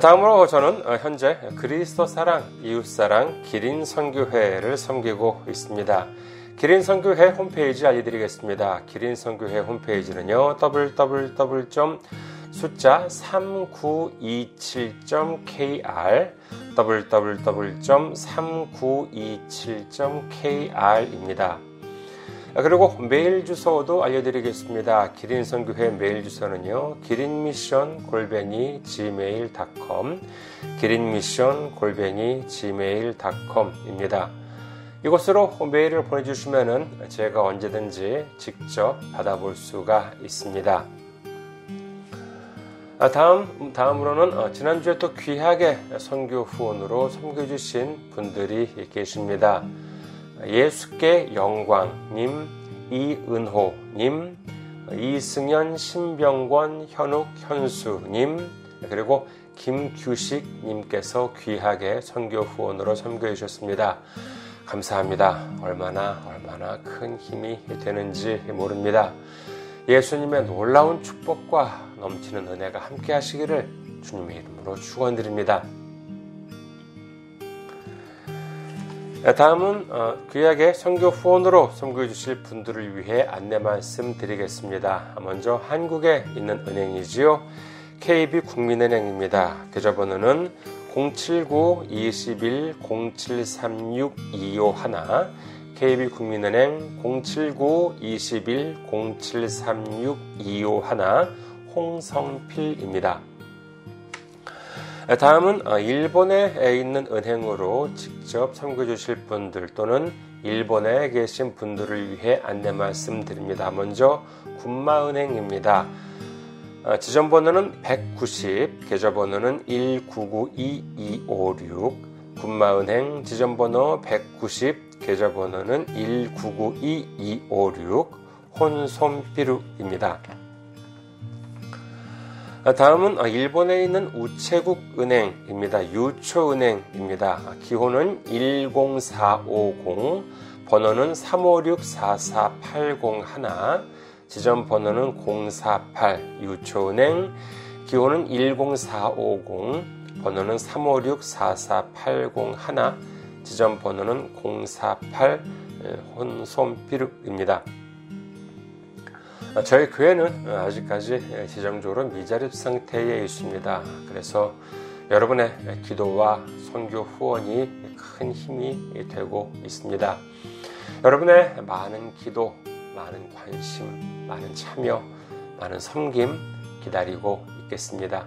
다음으로 저는 현재 그리스도 사랑, 이웃 사랑, 기린 선교회를 섬기고 있습니다. 기린 선교회 홈페이지 알려드리겠습니다. 기린 선교회 홈페이지는요, www. 숫자 3927.kr www.3927.kr입니다. 아, 그리고 메일 주소도 알려드리겠습니다. 기린 선교회 메일 주소는요. 기린 미션 골뱅이 gmail.com 기린 미션 골뱅이 gmail.com입니다. 이곳으로 메일을 보내주시면 제가 언제든지 직접 받아볼 수가 있습니다. 아, 다음, 다음으로는 어, 지난주에 또 귀하게 선교 후원으로 섬겨주신 분들이 계십니다. 예수께 영광님, 이은호님, 이승현, 신병권, 현욱, 현수님, 그리고 김규식님께서 귀하게 선교 후원으로 섬겨 주셨습니다. 감사합니다. 얼마나, 얼마나 큰 힘이 되는지 모릅니다. 예수님의 놀라운 축복과 넘치는 은혜가 함께 하시기를 주님의 이름으로 축원드립니다. 다음은 어, 귀하게 선교 후원으로 선교해 주실 분들을 위해 안내 말씀 드리겠습니다. 먼저 한국에 있는 은행이지요. KB국민은행입니다. 계좌번호는 079-21-0736-251 KB국민은행 079-21-0736-251 홍성필입니다. 다음은 어, 일본에 있는 은행으로 직접 섬겨 주실 분들 또는 일본에 계신 분들을 위해 안내 말씀드립니다. 먼저 군마은행입니다. 어, 지점번호는 190, 계좌번호는 1992256, 군마은행 지점번호 190, 계좌번호는 1992256, 혼손비루입니다. 다음은 일본에 있는 우체국 은행입니다. 유초은행입니다. 기호는 10450, 번호는 356-44801, 지점 번호는 048, 유초은행, 기호는 10450, 번호는 356-44801, 지점 번호는 048, 혼손비루입니다. 저희 교회는 아직까지 재정적으로 미자립 상태에 있습니다. 그래서 여러분의 기도와 선교 후원이 큰 힘이 되고 있습니다. 여러분의 많은 기도, 많은 관심, 많은 참여, 많은 섬김 기다리고 있겠습니다.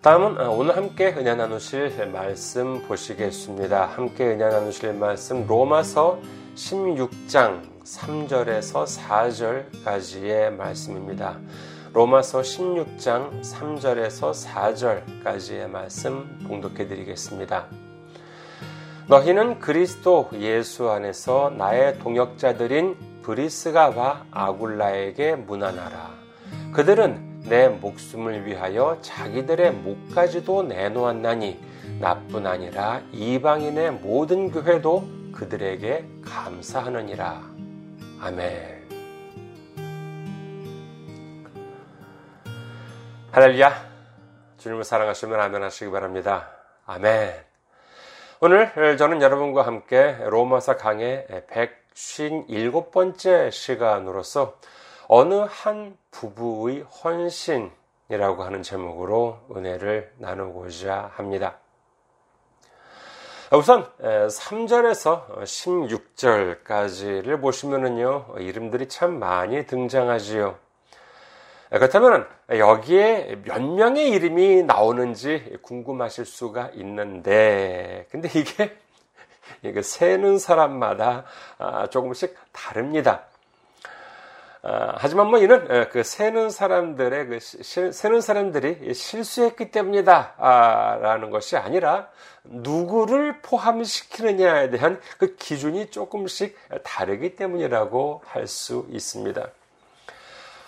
다음은 오늘 함께 은혜 나누실 말씀 보시겠습니다. 함께 은혜 나누실 말씀 로마서 16장 3절에서 4절까지의 말씀입니다. 로마서 16장 3절에서 4절까지의 말씀 봉독해 드리겠습니다. 너희는 그리스도 예수 안에서 나의 동역자들인 브리스가와 아굴라에게 문안하라. 그들은 내 목숨을 위하여 자기들의 목까지도 내놓았나니 나뿐 아니라 이방인의 모든 교회도 그들에게 감사하느니라. 아멘. 할렐루야. 주님을 사랑하시면 아멘 하시기 바랍니다. 아멘. 오늘 저는 여러분과 함께 로마서 강의 157번째 시간으로서 어느 한 부부의 헌신이라고 하는 제목으로 은혜를 나누고자 합니다. 우선 3절에서 16절까지를 보시면은요, 이름들이 참 많이 등장하지요. 그렇다면 여기에 몇 명의 이름이 나오는지 궁금하실 수가 있는데, 근데 이게, 이게 세는 사람마다 아, 조금씩 다릅니다. 아, 하지만 뭐 이는 그 세는 사람들의 그 세는 사람들이 실수했기 때문이다 라는 것이 아니라 누구를 포함시키느냐에 대한 그 기준이 조금씩 다르기 때문이라고 할 수 있습니다.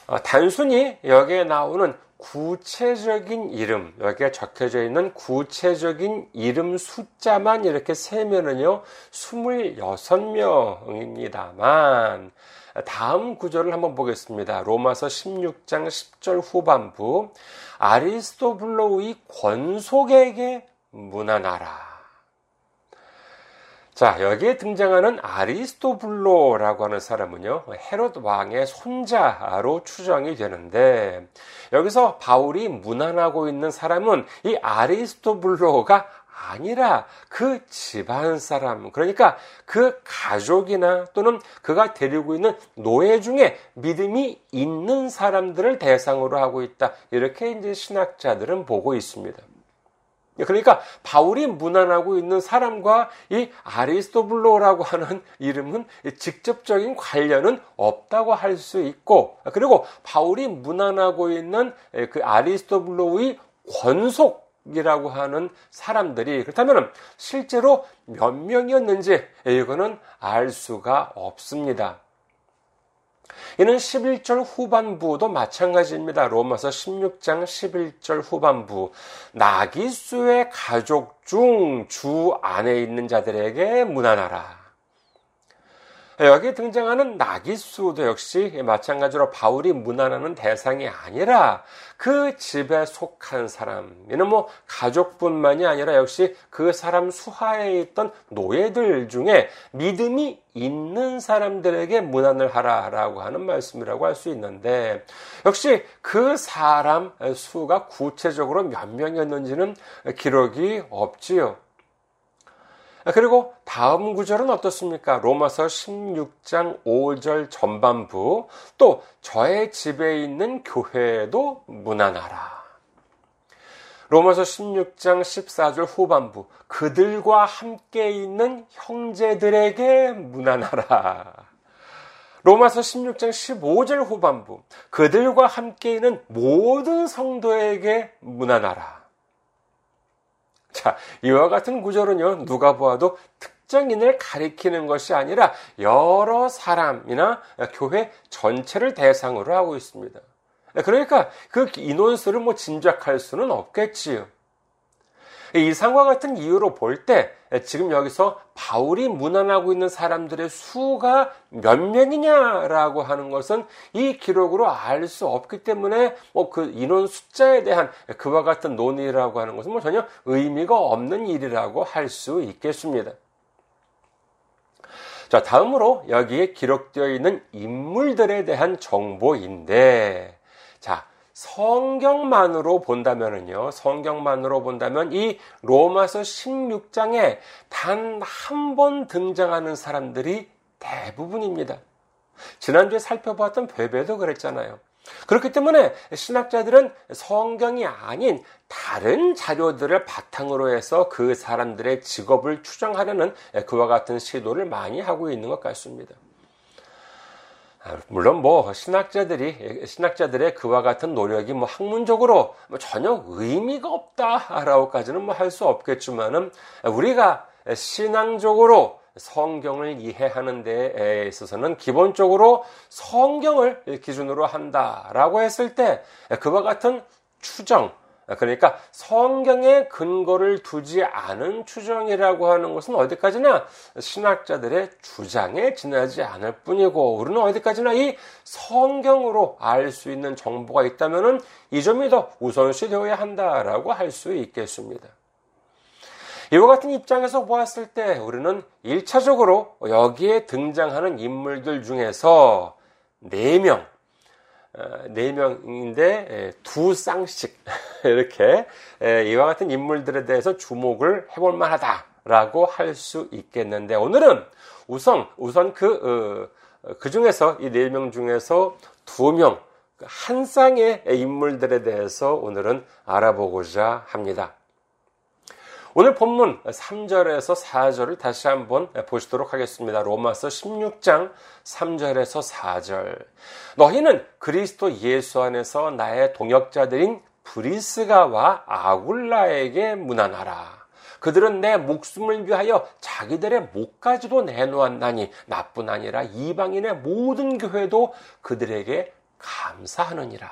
어, 단순히 여기에 나오는 구체적인 이름, 여기에 적혀져 있는 구체적인 이름 숫자만 이렇게 세면은요, 26명입니다만, 다음 구절을 한번 보겠습니다. 로마서 16장 10절 후반부, 아리스토블로의 권속에게 문안하라. 자, 여기에 등장하는 아리스토블로라고 하는 사람은요, 헤롯 왕의 손자로 추정이 되는데, 여기서 바울이 문안하고 있는 사람은 이 아리스토블로가 아니라 그 집안 사람, 그러니까 그 가족이나 또는 그가 데리고 있는 노예 중에 믿음이 있는 사람들을 대상으로 하고 있다. 이렇게 이제 신학자들은 보고 있습니다. 그러니까 바울이 문안하고 있는 사람과 이 아리스토블로라고 하는 이름은 직접적인 관련은 없다고 할 수 있고 그리고 바울이 문안하고 있는 그 아리스토블로의 권속 이라고 하는 사람들이 그렇다면 실제로 몇 명이었는지 이거는 알 수가 없습니다. 이는 11절 후반부도 마찬가지입니다. 로마서 16장 11절 후반부. 나기수의 가족 중 주 안에 있는 자들에게 문안하라. 여기 등장하는 나기수도 역시 마찬가지로 바울이 문안하는 대상이 아니라 그 집에 속한 사람, 이는 뭐 가족뿐만이 아니라 역시 그 사람 수하에 있던 노예들 중에 믿음이 있는 사람들에게 문안을 하라라고 하는 말씀이라고 할 수 있는데 역시 그 사람 수가 구체적으로 몇 명이었는지는 기록이 없지요. 그리고 다음 구절은 어떻습니까? 로마서 16장 5절 전반부 또 저의 집에 있는 교회에도 문안하라. 로마서 16장 14절 후반부 그들과 함께 있는 형제들에게 문안하라. 로마서 16장 15절 후반부 그들과 함께 있는 모든 성도에게 문안하라. 자, 이와 같은 구절은요, 누가 보아도 특정인을 가리키는 것이 아니라 여러 사람이나 교회 전체를 대상으로 하고 있습니다. 그러니까 그 인원수를 뭐 짐작할 수는 없겠지요. 이상과 같은 이유로 볼 때 지금 여기서 바울이 문안하고 있는 사람들의 수가 몇 명이냐라고 하는 것은 이 기록으로 알 수 없기 때문에 뭐 그 인원 숫자에 대한 그와 같은 논의라고 하는 것은 뭐 전혀 의미가 없는 일이라고 할 수 있겠습니다. 자, 다음으로 여기에 기록되어 있는 인물들에 대한 정보인데, 자, 성경만으로 본다면은요, 성경만으로 본다면 이 로마서 16장에 단 한 번 등장하는 사람들이 대부분입니다. 지난주에 살펴보았던 베베도 그랬잖아요. 그렇기 때문에 신학자들은 성경이 아닌 다른 자료들을 바탕으로 해서 그 사람들의 직업을 추정하려는 그와 같은 시도를 많이 하고 있는 것 같습니다. 아, 물론 뭐 신학자들이 신학자들의 그와 같은 노력이 뭐 학문적으로 뭐 전혀 의미가 없다라고까지는 뭐 할 수 없겠지만은 우리가 신앙적으로 성경을 이해하는 데 있어서는 기본적으로 성경을 기준으로 한다라고 했을 때 그와 같은 추정 그러니까 성경에 근거를 두지 않은 추정이라고 하는 것은 어디까지나 신학자들의 주장에 지나지 않을 뿐이고 우리는 어디까지나 이 성경으로 알 수 있는 정보가 있다면이 점이 더 우선시 되어야 한다라고 할 수 있겠습니다. 이와 같은 입장에서 보았을 때 우리는 1차적으로 여기에 등장하는 인물들 중에서 4명, 어, 네 명인데 두 쌍씩 이렇게 이와 같은 인물들에 대해서 주목을 해볼 만하다. 라고 할 수 있겠는데 오늘은 우선 우선 그, 어, 그 중에서 이 네 명 중에서 두 명, 한 쌍의 인물들에 대해서 오늘은 알아보고자 합니다. 오늘 본문 3절에서 4절을 다시 한번 보시도록 하겠습니다. 로마서 16장 3절에서 4절. 너희는 그리스도 예수 안에서 나의 동역자들인 브리스가와 아굴라에게 문안하라. 그들은 내 목숨을 위하여 자기들의 목까지도 내놓았나니 나뿐 아니라 이방인의 모든 교회도 그들에게 감사하느니라.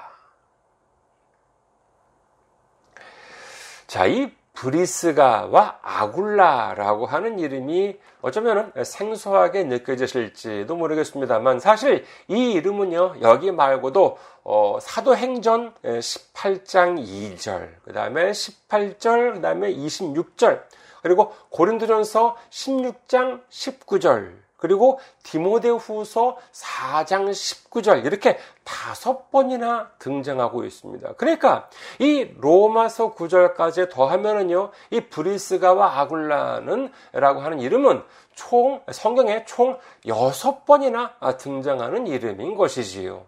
자, 이 브리스가와 아굴라라고 하는 이름이 어쩌면 생소하게 느껴지실지도 모르겠습니다만 사실 이 이름은요 여기 말고도 어, 사도행전 18장 2절 그 다음에 18절 그 다음에 26절 그리고 고린도전서 16장 19절 그리고 디모데후서 4장 19절 이렇게 다섯 번이나 등장하고 있습니다. 그러니까 이 로마서 9절까지 더하면은요. 이 브리스가와 아굴라는라고 하는 이름은 총 성경에 총 여섯 번이나 등장하는 이름인 것이지요.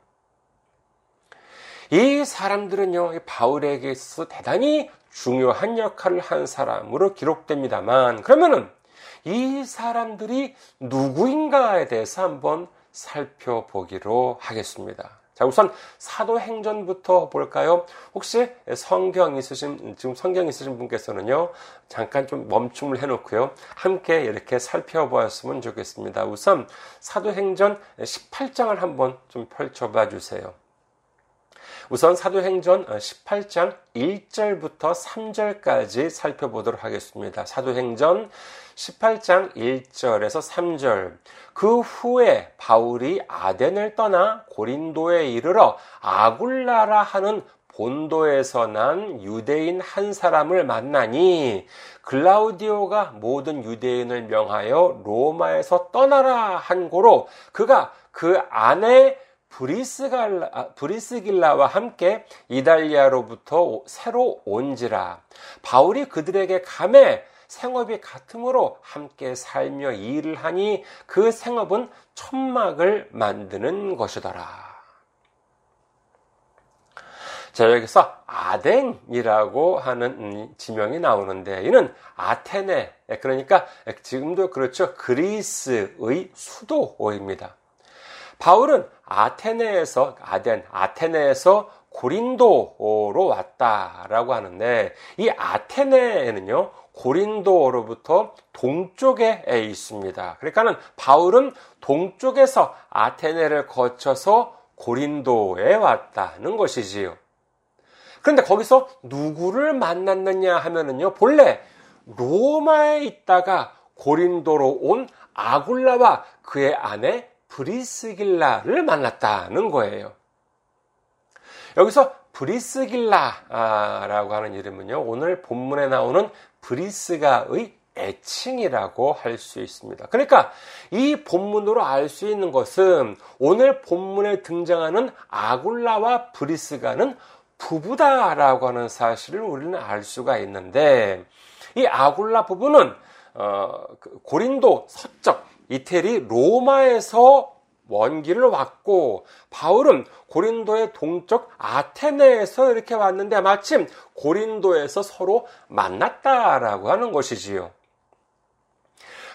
이 사람들은요, 바울에게 있어서 대단히 중요한 역할을 한 사람으로 기록됩니다만, 그러면은 이 사람들이 누구인가에 대해서 한번 살펴보기로 하겠습니다. 자, 우선 사도행전부터 볼까요? 혹시 성경 있으신, 지금 성경 있으신 분께서는요, 잠깐 좀 멈춤을 해놓고요, 함께 이렇게 살펴보았으면 좋겠습니다. 우선 사도행전 18장을 한번 좀 펼쳐봐 주세요. 우선 사도행전 18장 1절부터 3절까지 살펴보도록 하겠습니다. 사도행전 18장 1절에서 3절. 그 후에 바울이 아덴을 떠나 고린도에 이르러 아굴라라 하는 본도에서 난 유대인 한 사람을 만나니 글라우디오가 모든 유대인을 명하여 로마에서 떠나라 한 고로 그가 그 안에 브리스갈라, 아, 브리스길라와 함께 이달리아로부터 새로 온지라. 바울이 그들에게 감해 생업이 같으므로 함께 살며 일을 하니 그 생업은 천막을 만드는 것이더라. 자, 여기서 아덴이라고 하는 지명이 나오는데, 이는 아테네, 그러니까 지금도 그렇죠. 그리스의 수도입니다. 바울은 아테네에서 아덴 아테네에서 고린도로 왔다라고 하는데 이 아테네에는요 고린도로부터 동쪽에 있습니다. 그러니까는 바울은 동쪽에서 아테네를 거쳐서 고린도에 왔다는 것이지요. 그런데 거기서 누구를 만났느냐 하면은요 본래 로마에 있다가 고린도로 온 아굴라와 그의 아내 브리스길라를 만났다는 거예요. 여기서 브리스길라라고 하는 이름은요, 오늘 본문에 나오는 브리스가의 애칭이라고 할 수 있습니다. 그러니까 이 본문으로 알 수 있는 것은 오늘 본문에 등장하는 아굴라와 브리스가는 부부다라고 하는 사실을 우리는 알 수가 있는데 이 아굴라 부부는 어, 그 고린도 서쪽 이태리 로마에서 원기를 왔고 바울은 고린도의 동쪽 아테네에서 이렇게 왔는데 마침 고린도에서 서로 만났다라고 하는 것이지요.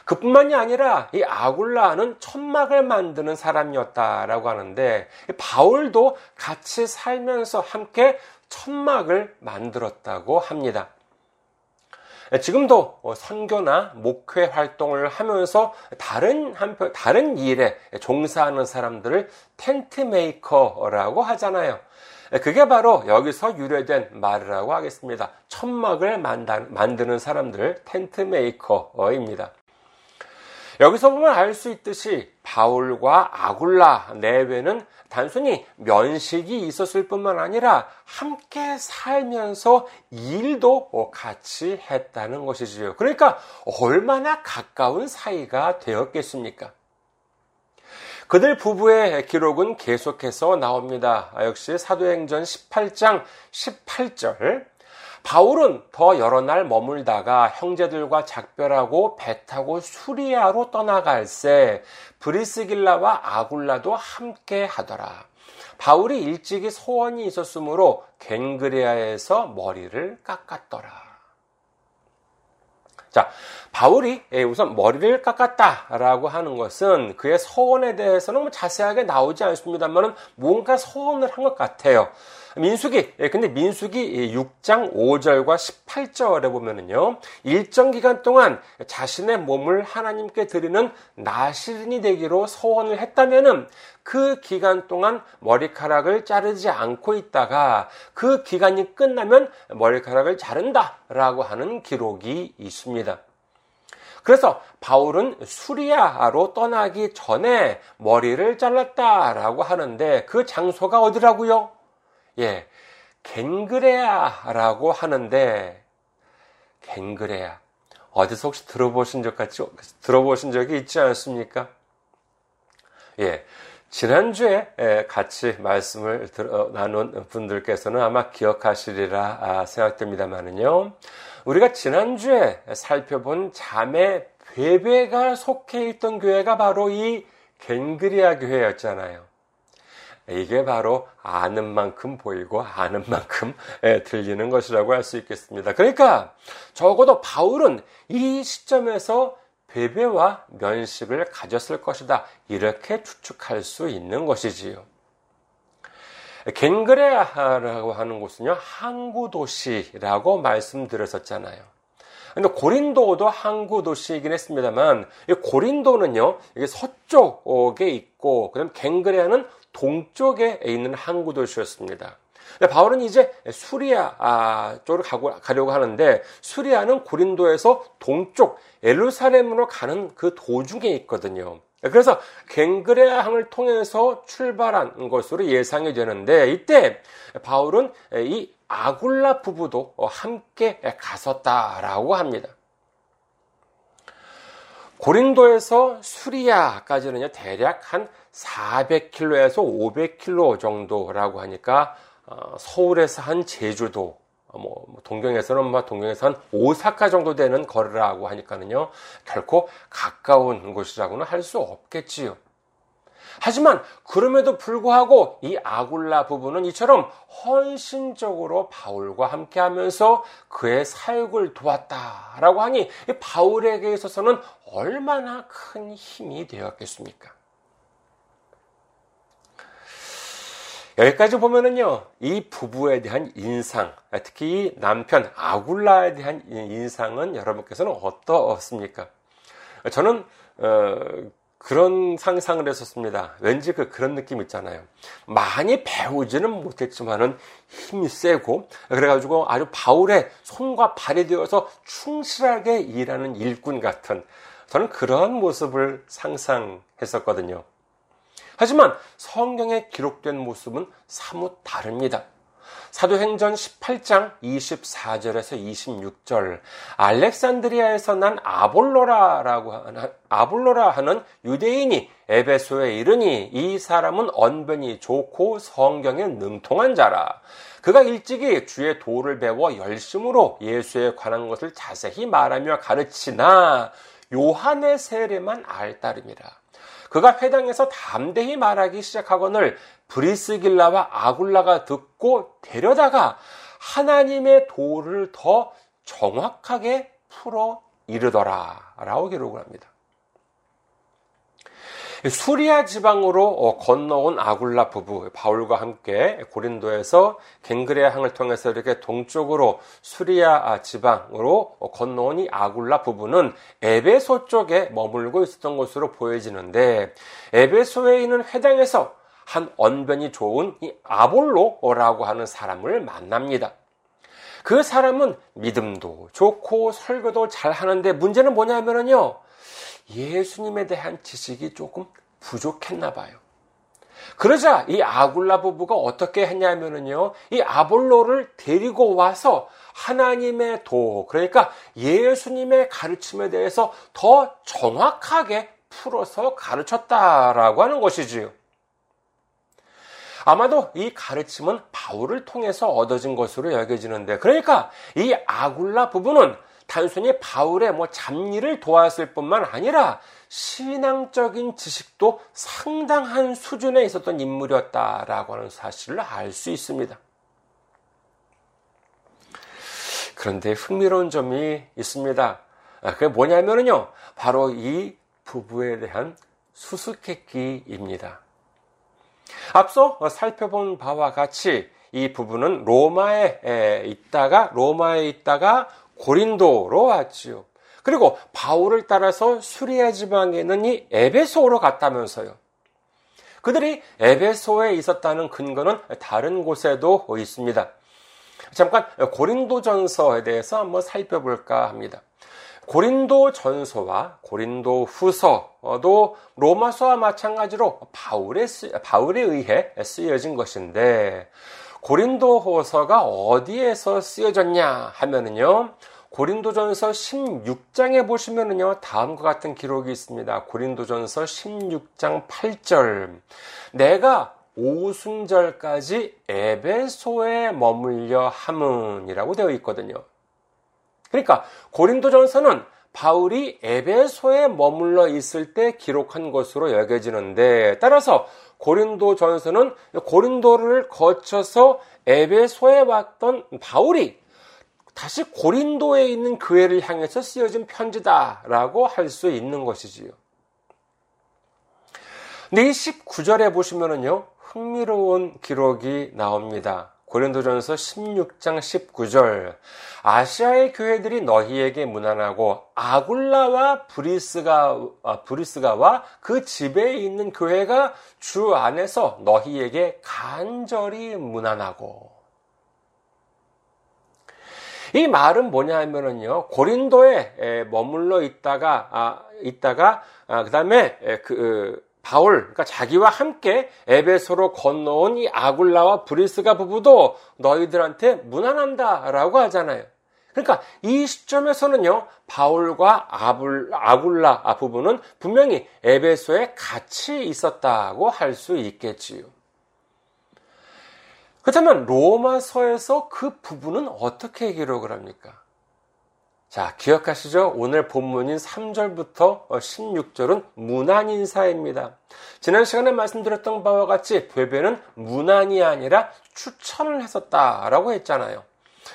그뿐만이 아니라 이 아굴라는 천막을 만드는 사람이었다라고 하는데 바울도 같이 살면서 함께 천막을 만들었다고 합니다. 네, 지금도 어, 선교나 목회 활동을 하면서 다른 한편 다른 일에 종사하는 사람들을 tent maker라고 하잖아요. 네, 그게 바로 여기서 유래된 말이라고 하겠습니다. 천막을 만드는 사람들 tent maker입니다. 여기서 보면 알 수 있듯이 바울과 아굴라 내외는 단순히 면식이 있었을 뿐만 아니라 함께 살면서 일도 같이 했다는 것이지요. 그러니까 얼마나 가까운 사이가 되었겠습니까? 그들 부부의 기록은 계속해서 나옵니다. 역시 사도행전 18장 18절. 바울은 더 여러 날 머물다가 형제들과 작별하고 배 타고 수리아로 떠나갈새 브리스길라와 아굴라도 함께 하더라. 바울이 일찍이 소원이 있었으므로 갱그레아에서 머리를 깎았더라. 자, 바울이 예, 우선 머리를 깎았다라고 하는 것은 그의 소원에 대해서는 뭐 자세하게 나오지 않습니다만 뭔가 소원을 한 것 같아요. 민수기, 예, 근데 민수기 6장 5절과 18절에 보면은요, 일정 기간 동안 자신의 몸을 하나님께 드리는 나시린이 되기로 소원을 했다면은 그 기간 동안 머리카락을 자르지 않고 있다가 그 기간이 끝나면 머리카락을 자른다라고 하는 기록이 있습니다. 그래서 바울은 수리아로 떠나기 전에 머리를 잘랐다라고 하는데 그 장소가 어디라고요? 예, 갱그레아라고 하는데 갱그레아 어디서 혹시 들어보신 적 같죠? 들어보신 적이 있지 않습니까? 예. 지난주에 같이 말씀을 나눈 분들께서는 아마 기억하시리라 아, 생각됩니다만은요. 우리가 지난주에 살펴본 자매 베베가 속해 있던 교회가 바로 이 갱그리아 교회였잖아요. 이게 바로 아는 만큼 보이고 아는 만큼 예, 들리는 것이라고 할 수 있겠습니다. 그러니까 적어도 바울은 이 시점에서 베베와 면식을 가졌을 것이다. 이렇게 추측할 수 있는 것이지요. 갱그레아라고 하는 곳은요, 항구 도시라고 말씀드렸었잖아요. 근데 고린도도 항구 도시이긴 했습니다만, 고린도는요, 이게 서쪽에 있고, 그 다음 갱그레아는 동쪽에 있는 항구 도시였습니다. 바울은 이제 수리아 아, 쪽으로 가고, 가려고 하는데 수리아는 고린도에서 동쪽 에루살렘으로 가는 그 도중에 있거든요. 그래서 갱그레아 항을 통해서 출발한 것으로 예상이 되는데 이때 바울은 이 아굴라 부부도 함께 갔었다라고 합니다. 고린도에서 수리아까지는요, 대략 한 400km에서 500km 정도라고 하니까, 어, 서울에서 한 제주도, 어, 뭐, 뭐, 동경에서는 뭐, 동경에서 한 오사카 정도 되는 거리라고 하니까는요, 결코 가까운 곳이라고는 할 수 없겠지요. 하지만 그럼에도 불구하고 이 아굴라 부부는 이처럼 헌신적으로 바울과 함께 하면서 그의 사역을 도왔다라고 하니 바울에게 있어서는 얼마나 큰 힘이 되었겠습니까? 여기까지 보면은요, 이 부부에 대한 인상, 특히 남편 아굴라에 대한 인상은 여러분께서는 어떻습니까? 저는 어, 그런 상상을 했었습니다. 왠지 그 그런 느낌 있잖아요. 많이 배우지는 못했지만은 힘이 세고 그래가지고 아주 바울의 손과 발이 되어서 충실하게 일하는 일꾼 같은 저는 그런 모습을 상상했었거든요. 하지만 성경에 기록된 모습은 사뭇 다릅니다. 사도행전 18장 24절에서 26절 알렉산드리아에서 난 아볼로라라고 하는 아볼로라 하는 유대인이 에베소에 이르니 이 사람은 언변이 좋고 성경에 능통한 자라 그가 일찍이 주의 도를 배워 열심으로 예수에 관한 것을 자세히 말하며 가르치나 요한의 세례만 알 따름이라 그가 회당에서 담대히 말하기 시작하거늘 브리스길라와 아굴라가 듣고 데려다가 하나님의 도를 더 정확하게 풀어 이르더라. 라고 기록을 합니다. 수리아 지방으로 어, 건너온 아굴라 부부 바울과 함께 고린도에서 갱그레아 항을 통해서 이렇게 동쪽으로 수리아 지방으로 건너온 이 아굴라 부부는 에베소 쪽에 머물고 있었던 것으로 보여지는데 에베소에 있는 회당에서 한 언변이 좋은 이 아볼로라고 하는 사람을 만납니다. 그 사람은 믿음도 좋고 설교도 잘 하는데 문제는 뭐냐면요. 예수님에 대한 지식이 조금 부족했나 봐요. 그러자 이 아굴라 부부가 어떻게 했냐면은요, 이 아볼로를 데리고 와서 하나님의 도, 그러니까 예수님의 가르침에 대해서 더 정확하게 풀어서 가르쳤다라고 하는 것이지요. 아마도 이 가르침은 바울을 통해서 얻어진 것으로 여겨지는데, 그러니까 이 아굴라 부부는 단순히 바울의 뭐 잡일을 도왔을 뿐만 아니라 신앙적인 지식도 상당한 수준에 있었던 인물이었다라고 하는 사실을 알 수 있습니다. 그런데 흥미로운 점이 있습니다. 아, 그게 뭐냐면요. 바로 이 부부에 대한 수수께끼입니다. 앞서 살펴본 바와 같이 이 부부는 로마에 있다가 로마에 있다가 고린도로 왔지요. 그리고 바울을 따라서 수리아 지방에 있는 이 에베소로 갔다면서요. 그들이 에베소에 있었다는 근거는 다른 곳에도 있습니다. 잠깐 고린도전서에 대해서 한번 살펴볼까 합니다. 고린도 전서와 고린도 후서도 로마서와 마찬가지로 바울에, 바울에 의해 쓰여진 것인데, 고린도 호서가 어디에서 쓰여졌냐 하면은요, 고린도전서 16장에 보시면은요, 다음과 같은 기록이 있습니다. 고린도전서 16장 8절. 내가 오순절까지 에베소에 머물려 함은이라고 되어 있거든요. 그러니까 고린도전서는 바울이 에베소에 머물러 있을 때 기록한 것으로 여겨지는데 따라서 고린도 전서는 고린도를 거쳐서 에베소에 왔던 바울이 다시 고린도에 있는 교회를 향해서 쓰여진 편지다라고 할 수 있는 것이지요. 근데 이 19절에 보시면은요, 흥미로운 기록이 나옵니다. 고린도전서 16장 19절. 아시아의 교회들이 너희에게 무난하고 아굴라와 브리스가 아, 브리스가와 그 집에 있는 교회가 주 안에서 너희에게 간절히 무난하고. 이 말은 뭐냐 하면은요 고린도에 머물러 있다가 아, 있다가 아, 그다음에 그 바울, 그러니까 자기와 함께 에베소로 건너온 이 아굴라와 브리스가 부부도 너희들한테 무난한다라고 하잖아요. 그러니까 이 시점에서는요, 바울과 아불, 아굴라 부부는 분명히 에베소에 같이 있었다고 할 수 있겠지요. 그렇다면 로마서에서 그 부부는 어떻게 기록을 합니까? 자, 기억하시죠? 오늘 본문인 3절부터 16절은 문안인사입니다. 지난 시간에 말씀드렸던 바와 같이 베베는 문안이 아니라 추천을 했었다라고 했잖아요.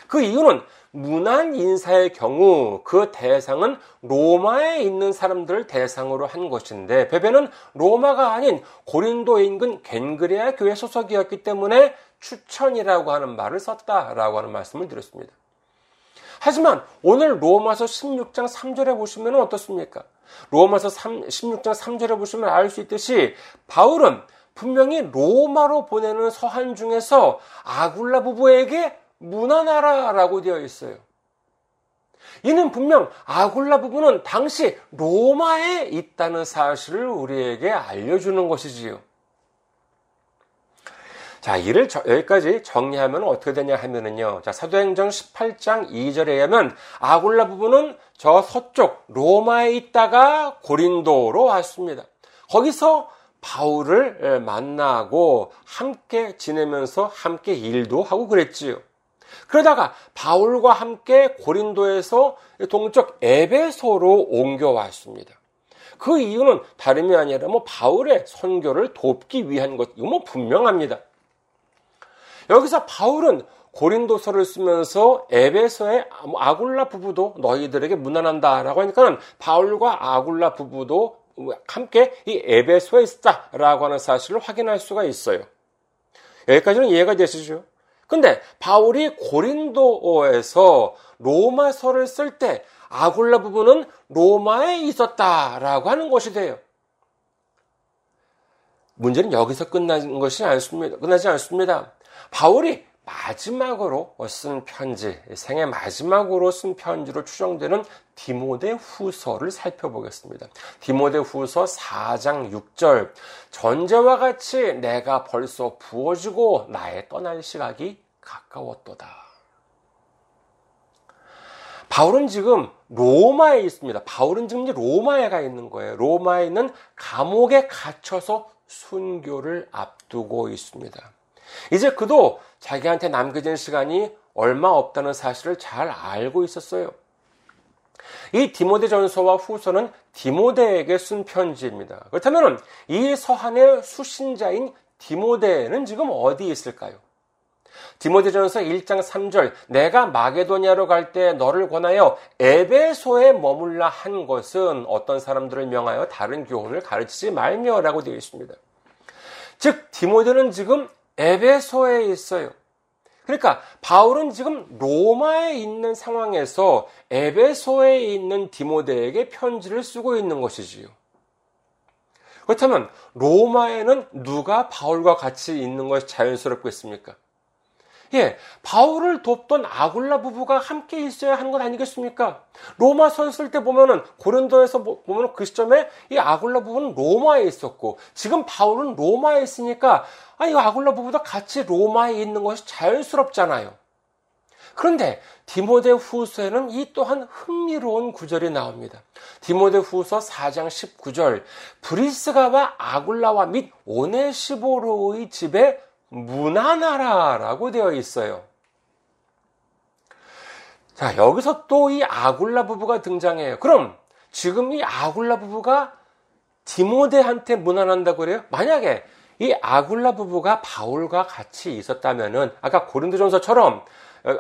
그 이유는 문안 인사의 경우 그 대상은 로마에 있는 사람들을 대상으로 한 것인데 베베는 로마가 아닌 고린도 인근 겐그레아 교회 소속이었기 때문에 추천이라고 하는 말을 썼다라고 하는 말씀을 드렸습니다. 하지만 오늘 로마서 16장 3절에 보시면 어떻습니까? 로마서 3, 16장 3절에 보시면 알 수 있듯이 바울은 분명히 로마로 보내는 서한 중에서 아굴라 부부에게 무난하라라고 되어 있어요. 이는 분명 아굴라 부부는 당시 로마에 있다는 사실을 우리에게 알려주는 것이지요. 자, 이를 저, 여기까지 정리하면 어떻게 되냐 하면은요. 자, 사도행전 18장 2절에 의하면 아굴라 부부는 저 서쪽 로마에 있다가 고린도로 왔습니다. 거기서 바울을 만나고 함께 지내면서 함께 일도 하고 그랬지요. 그러다가 바울과 함께 고린도에서 동쪽 에베소로 옮겨왔습니다. 그 이유는 다름이 아니라 뭐 바울의 선교를 돕기 위한 것, 이거 뭐 분명합니다. 여기서 바울은 고린도서를 쓰면서 에베소의 아굴라 부부도 너희들에게 무난한다라고 하니까 바울과 아굴라 부부도 함께 이 에베소에 있다라고 하는 사실을 확인할 수가 있어요. 여기까지는 이해가 되시죠? 근데 바울이 고린도에서 로마서를 쓸 때 아굴라 부부는 로마에 있었다라고 하는 것이 돼요. 문제는 여기서 끝나는 것이 않습니다. 끝나지 않습니다. 바울이 마지막으로 쓴 편지, 생애 마지막으로 쓴 편지로 추정되는 디모데 후서를 살펴보겠습니다. 디모데 후서 4장 6절. 전제와 같이 내가 벌써 부어지고 나의 떠날 시각이 가까웠도다. 바울은 지금 로마에 있습니다. 바울은 지금 로마에 가 있는 거예요. 로마에 있는 감옥에 갇혀서 순교를 앞두고 있습니다. 이제 그도 자기한테 남겨진 시간이 얼마 없다는 사실을 잘 알고 있었어요. 이 디모데 전서와 후서는 디모데에게 쓴 편지입니다. 그렇다면 이 서한의 수신자인 디모데는 지금 어디 있을까요? 디모데전서 1장 3절 내가 마게도니아로 갈 때 너를 권하여 에베소에 머물라 한 것은 어떤 사람들을 명하여 다른 교훈을 가르치지 말며라고 되어 있습니다. 즉 디모데는 지금 에베소에 있어요. 그러니까 바울은 지금 로마에 있는 상황에서 에베소에 있는 디모데에게 편지를 쓰고 있는 것이지요. 그렇다면 로마에는 누가 바울과 같이 있는 것이 자연스럽겠습니까? 예, 바울을 돕던 아굴라 부부가 함께 있어야 하는 것 아니겠습니까? 로마서 쓸 때 보면은 고린도에서 보면 그 시점에 이 아굴라 부부는 로마에 있었고 지금 바울은 로마에 있으니까 아, 이 아굴라 부부도 같이 로마에 있는 것이 자연스럽잖아요. 그런데 디모데 후서에는 이 또한 흥미로운 구절이 나옵니다. 디모데 후서 4장 19절 브리스가와 아굴라와 및 오네시보로의 집에 무난하라라고 되어 있어요. 자, 여기서 또 이 아굴라 부부가 등장해요. 그럼 지금 이 아굴라 부부가 디모데한테 무난한다고 그래요? 만약에 이 아굴라 부부가 바울과 같이 있었다면은 아까 고린도전서처럼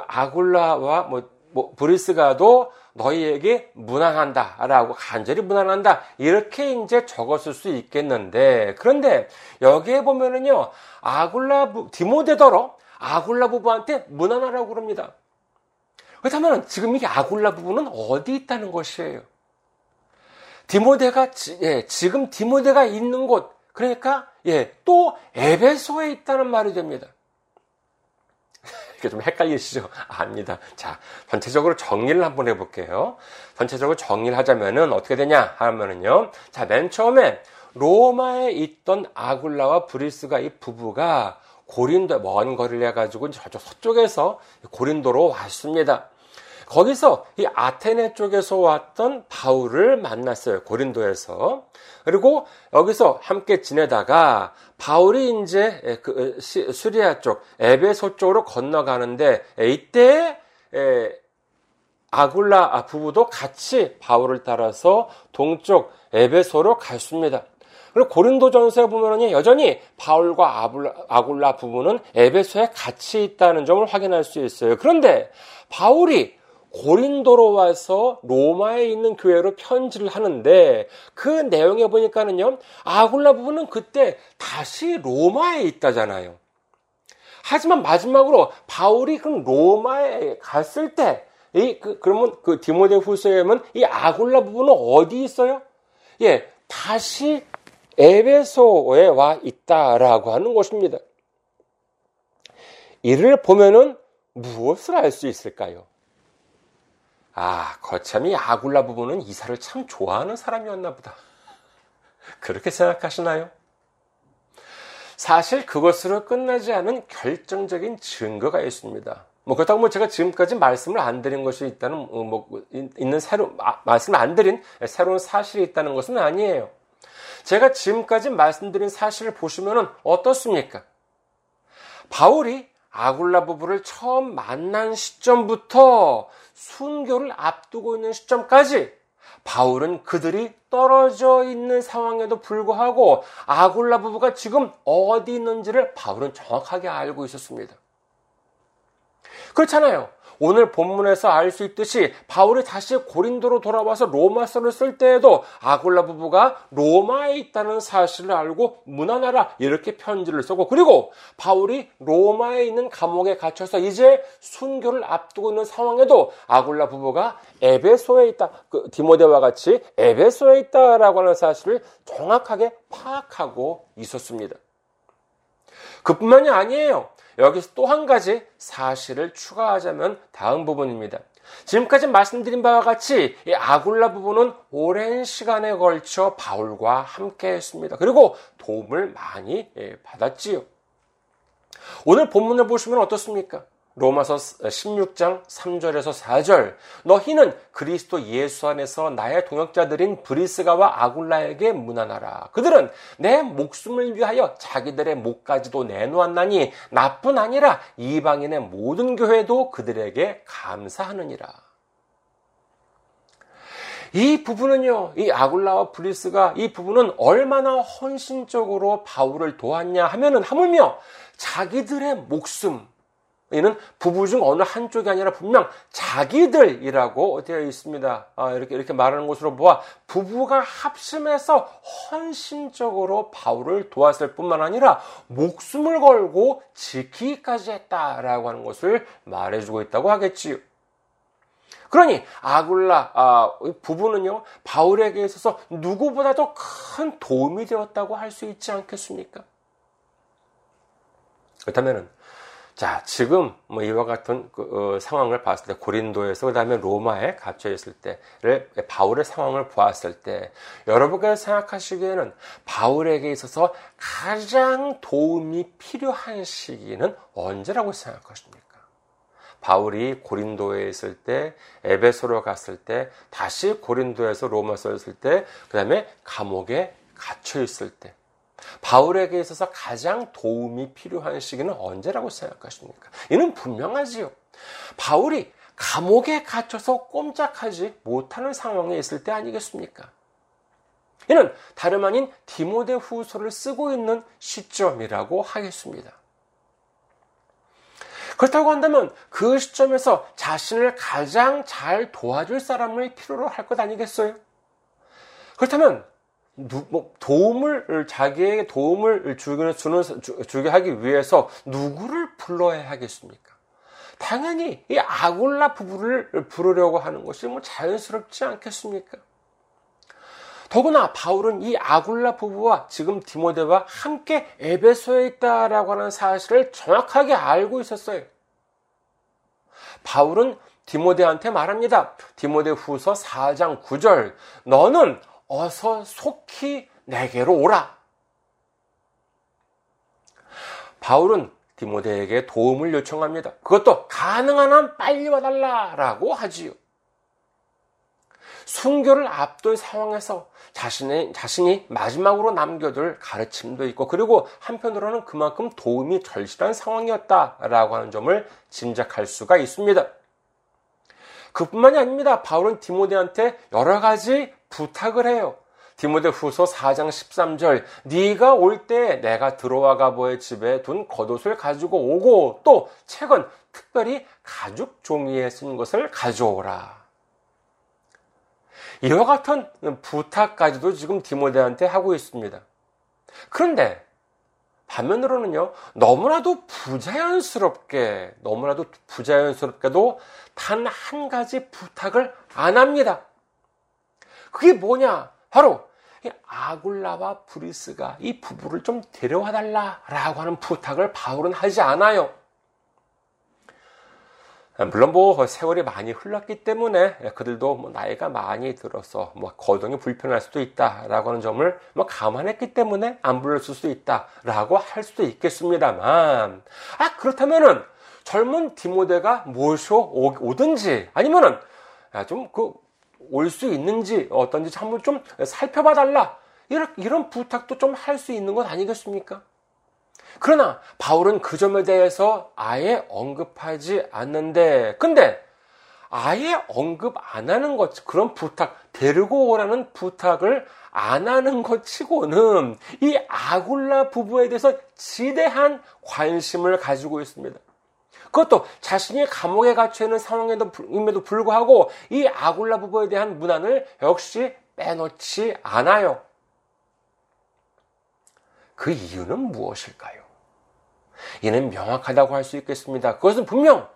아굴라와 뭐, 뭐 브리스가도 너희에게 무난한다 라고 간절히 무난한다 이렇게 이제 적었을 수 있겠는데 그런데 여기에 보면은요 아굴라 부, 디모데더러 아굴라 부부한테 무난하라고 그럽니다. 그렇다면 지금 이 아굴라 부부는 어디 있다는 것이에요? 디모데가 예, 지금 디모데가 있는 곳 그러니까 예, 또 에베소에 있다는 말이 됩니다. 이게 좀 헷갈리시죠? 아닙니다. 자, 전체적으로 정리를 한번 해볼게요. 전체적으로 정리를 하자면은 어떻게 되냐 하면은요. 자, 맨 처음에 로마에 있던 아굴라와 브리스가 이 부부가 고린도 먼 거리를 해가지고 저쪽 서쪽에서 고린도로 왔습니다. 거기서 이 아테네 쪽에서 왔던 바울을 만났어요. 고린도에서. 그리고 여기서 함께 지내다가 바울이 이제 그 수리아 쪽, 에베소 쪽으로 건너가는데 이때 아굴라 부부도 같이 바울을 따라서 동쪽 에베소로 갔습니다. 그리고 고린도전서에 보면은 여전히 바울과 아굴라 부부는 에베소에 같이 있다는 점을 확인할 수 있어요. 그런데 바울이 고린도로 와서 로마에 있는 교회로 편지를 하는데 그 내용에 보니까는요, 아굴라 부부는 그때 다시 로마에 있다잖아요. 하지만 마지막으로 바울이 그 로마에 갔을 때, 이, 그, 그러면 그 디모데 후서에 보면 이 아굴라 부부는 어디 있어요? 예, 다시 에베소에 와 있다라고 하는 것입니다. 이를 보면은 무엇을 알 수 있을까요? 아, 거참이 아굴라 부부는 이사를 참 좋아하는 사람이었나 보다. 그렇게 생각하시나요? 사실 그것으로 끝나지 않은 결정적인 증거가 있습니다. 뭐 그렇다고 뭐 제가 지금까지 말씀을 안 드린 것이 있다는 어, 뭐 있는 새로 아, 말씀을 안 드린 새로운 사실이 있다는 것은 아니에요. 제가 지금까지 말씀드린 사실을 보시면은 어떻습니까? 바울이 아굴라 부부를 처음 만난 시점부터 순교를 앞두고 있는 시점까지 바울은 그들이 떨어져 있는 상황에도 불구하고 아굴라 부부가 지금 어디 있는지를 바울은 정확하게 알고 있었습니다. 그렇잖아요. 오늘 본문에서 알 수 있듯이 바울이 다시 고린도로 돌아와서 로마서를 쓸 때에도 아굴라 부부가 로마에 있다는 사실을 알고 문안하라 이렇게 편지를 쓰고 그리고 바울이 로마에 있는 감옥에 갇혀서 이제 순교를 앞두고 있는 상황에도 아굴라 부부가 에베소에 있다 그 디모데와 같이 에베소에 있다라고 하는 사실을 정확하게 파악하고 있었습니다. 그뿐만이 아니에요. 여기서 또 한 가지 사실을 추가하자면 다음 부분입니다. 지금까지 말씀드린 바와 같이 이 아굴라 부부는 오랜 시간에 걸쳐 바울과 함께 했습니다. 그리고 도움을 많이 예, 받았지요. 오늘 본문을 보시면 어떻습니까? 로마서 16장 3절에서 4절 너희는 그리스도 예수 안에서 나의 동역자들인 브리스가와 아굴라에게 문안하라. 그들은 내 목숨을 위하여 자기들의 목까지도 내놓았나니 나뿐 아니라 이방인의 모든 교회도 그들에게 감사하느니라. 이 부분은요, 이 아굴라와 브리스가 이 부분은 얼마나 헌신적으로 바울을 도왔냐 하면은 하물며 자기들의 목숨, 이는 부부 중 어느 한쪽이 아니라 분명 자기들이라고 되어 있습니다. 아, 이렇게 이렇게 말하는 것으로 보아 부부가 합심해서 헌신적으로 바울을 도왔을 뿐만 아니라 목숨을 걸고 지키기까지 했다라고 하는 것을 말해주고 있다고 하겠지요. 그러니 아굴라 아, 부부는요 바울에게 있어서 누구보다도 큰 도움이 되었다고 할 수 있지 않겠습니까? 그렇다면은 자, 지금 뭐 이와 같은 그, 어, 상황을 봤을 때 고린도에서 그다음에 로마에 갇혀 있을 때를 바울의 상황을 보았을 때 여러분께서 생각하시기에는 바울에게 있어서 가장 도움이 필요한 시기는 언제라고 생각하십니까? 바울이 고린도에 있을 때, 에베소로 갔을 때, 다시 고린도에서 로마서 였을 때, 그 다음에 감옥에 갇혀 있을 때, 바울에게 있어서 가장 도움이 필요한 시기는 언제라고 생각하십니까? 이는 분명하지요. 바울이 감옥에 갇혀서 꼼짝하지 못하는 상황에 있을 때 아니겠습니까? 이는 다름 아닌 디모데 후서를 쓰고 있는 시점이라고 하겠습니다. 그렇다고 한다면 그 시점에서 자신을 가장 잘 도와줄 사람을 필요로 할 것 아니겠어요? 그렇다면 뭐 도움을 자기에게 도움을 주는, 주는 주게 하기 위해서 누구를 불러야 하겠습니까? 당연히 이 아굴라 부부를 부르려고 하는 것이 뭐 자연스럽지 않겠습니까? 더구나 바울은 이 아굴라 부부와 지금 디모데와 함께 에베소에 있다라고 하는 사실을 정확하게 알고 있었어요. 바울은 디모데한테 말합니다. 디모데 후서 4장 9절. 너는 어서 속히 내게로 오라. 바울은 디모데에게 도움을 요청합니다. 그것도 가능한 한 빨리 와달라라고 하지요. 순교를 앞둔 상황에서 자신의, 자신이 마지막으로 남겨둘 가르침도 있고, 그리고 한편으로는 그만큼 도움이 절실한 상황이었다라고 하는 점을 짐작할 수가 있습니다. 그뿐만이 아닙니다. 바울은 디모데한테 여러 가지 부탁을 해요. 디모데 후서 4장 13절 네가 올 때 내가 들어와 가 보의 집에 둔 겉옷을 가지고 오고 또 책은 특별히 가죽 종이에 쓴 것을 가져오라. 이와 같은 부탁까지도 지금 디모데한테 하고 있습니다. 그런데 반면으로는요, 너무나도 부자연스럽게, 너무나도 부자연스럽게도 단 한 가지 부탁을 안 합니다. 그게 뭐냐? 바로 아굴라와 브리스가 이 부부를 좀 데려와 달라라고 하는 부탁을 바울은 하지 않아요. 물론 뭐 세월이 많이 흘렀기 때문에 그들도 뭐 나이가 많이 들어서 뭐 거동이 불편할 수도 있다라고 하는 점을 뭐 감안했기 때문에 안 불렀을 수도 있다라고 할 수도 있겠습니다만 아 그렇다면은 젊은 디모데가 모셔 오든지 아니면은 좀그 올 수 있는지 어떤지 한번 좀 살펴봐 달라. 이런, 이런 부탁도 좀 할 수 있는 것 아니겠습니까? 그러나 바울은 그 점에 대해서 아예 언급하지 않는데, 근데 아예 언급 안 하는 것, 그런 부탁, 데리고 오라는 부탁을 안 하는 것 치고는 이 아굴라 부부에 대해서 지대한 관심을 가지고 있습니다. 그것도 자신이 감옥에 갇혀 있는 상황에도 불구하고 이 아굴라 부부에 대한 문안을 역시 빼놓지 않아요. 그 이유는 무엇일까요? 이는 명확하다고 할 수 있겠습니다. 그것은 분명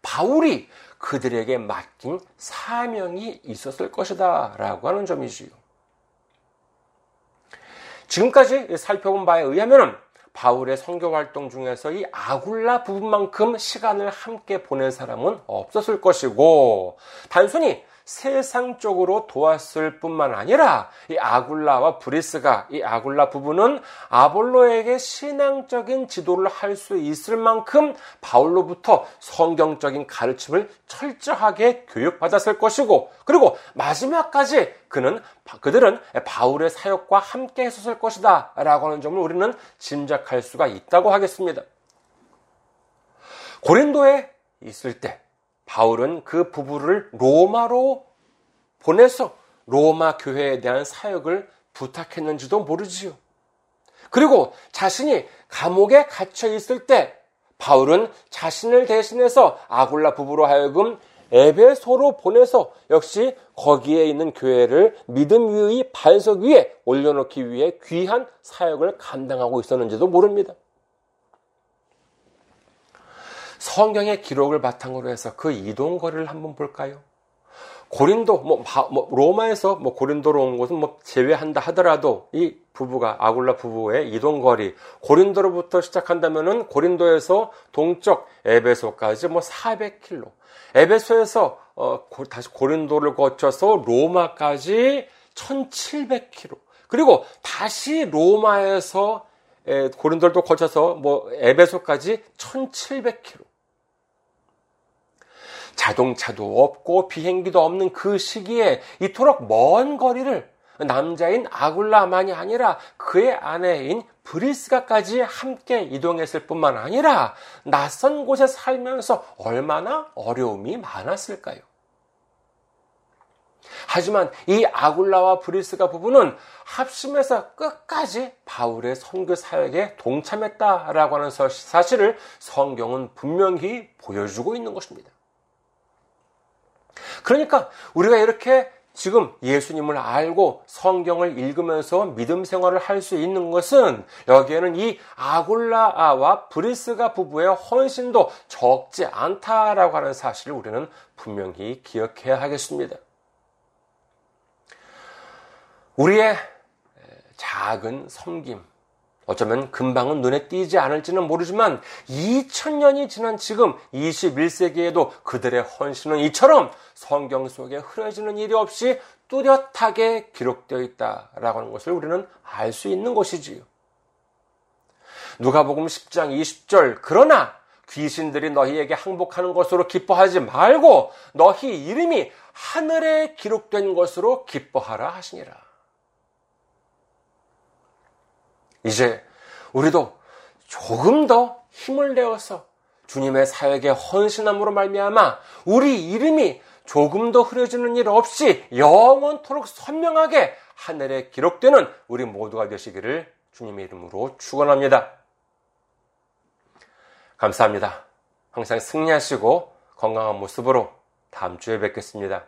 바울이 그들에게 맡긴 사명이 있었을 것이다 라고 하는 점이지요. 지금까지 살펴본 바에 의하면 바울의 선교 활동 중에서 이 아굴라 부분만큼 시간을 함께 보낸 사람은 없었을 것이고 단순히 세상적으로 도왔을 뿐만 아니라 이 아굴라와 브리스가 이 아굴라 부부는 아볼로에게 신앙적인 지도를 할 수 있을 만큼 바울로부터 성경적인 가르침을 철저하게 교육받았을 것이고 그리고 마지막까지 그는 그들은 바울의 사역과 함께 했었을 것이다라고 하는 점을 우리는 짐작할 수가 있다고 하겠습니다. 고린도에 있을 때 바울은 그 부부를 로마로 보내서 로마 교회에 대한 사역을 부탁했는지도 모르지요. 그리고 자신이 감옥에 갇혀 있을 때 바울은 자신을 대신해서 아굴라 부부로 하여금 에베소로 보내서 역시 거기에 있는 교회를 믿음 위의 반석 위에 올려놓기 위해 귀한 사역을 감당하고 있었는지도 모릅니다. 성경의 기록을 바탕으로 해서 그 이동 거리를 한번 볼까요? 고린도 뭐, 뭐 로마에서 뭐 고린도로 온 곳은 뭐 제외한다 하더라도 이 부부가 아굴라 부부의 이동 거리 고린도로부터 시작한다면은 고린도에서 동쪽 에베소까지 뭐 400km. 에베소에서 어, 고, 다시 고린도를 거쳐서 로마까지 1700km. 그리고 다시 로마에서 에, 고린도를 또 거쳐서 뭐 에베소까지 1700km. 자동차도 없고 비행기도 없는 그 시기에 이토록 먼 거리를 남자인 아굴라만이 아니라 그의 아내인 브리스가까지 함께 이동했을 뿐만 아니라 낯선 곳에 살면서 얼마나 어려움이 많았을까요? 하지만 이 아굴라와 브리스가 부부는 합심해서 끝까지 바울의 선교 사역에 동참했다라고 하는 사실을 성경은 분명히 보여주고 있는 것입니다. 그러니까 우리가 이렇게 지금 예수님을 알고 성경을 읽으면서 믿음 생활을 할 수 있는 것은 여기에는 이 아골라와 브리스가 부부의 헌신도 적지 않다라고 하는 사실을 우리는 분명히 기억해야 하겠습니다. 우리의 작은 섬김, 어쩌면 금방은 눈에 띄지 않을지는 모르지만 2000년이 지난 지금 21세기에도 그들의 헌신은 이처럼 성경 속에 흐려지는 일이 없이 뚜렷하게 기록되어 있다라고 하는 것을 우리는 알 수 있는 것이지요. 누가복음 10장 20절 그러나 귀신들이 너희에게 항복하는 것으로 기뻐하지 말고 너희 이름이 하늘에 기록된 것으로 기뻐하라 하시니라. 이제 우리도 조금 더 힘을 내어서 주님의 사역에 헌신함으로 말미암아 우리 이름이 조금 더 흐려지는 일 없이 영원토록 선명하게 하늘에 기록되는 우리 모두가 되시기를 주님의 이름으로 축원합니다. 감사합니다. 항상 승리하시고 건강한 모습으로 다음 주에 뵙겠습니다.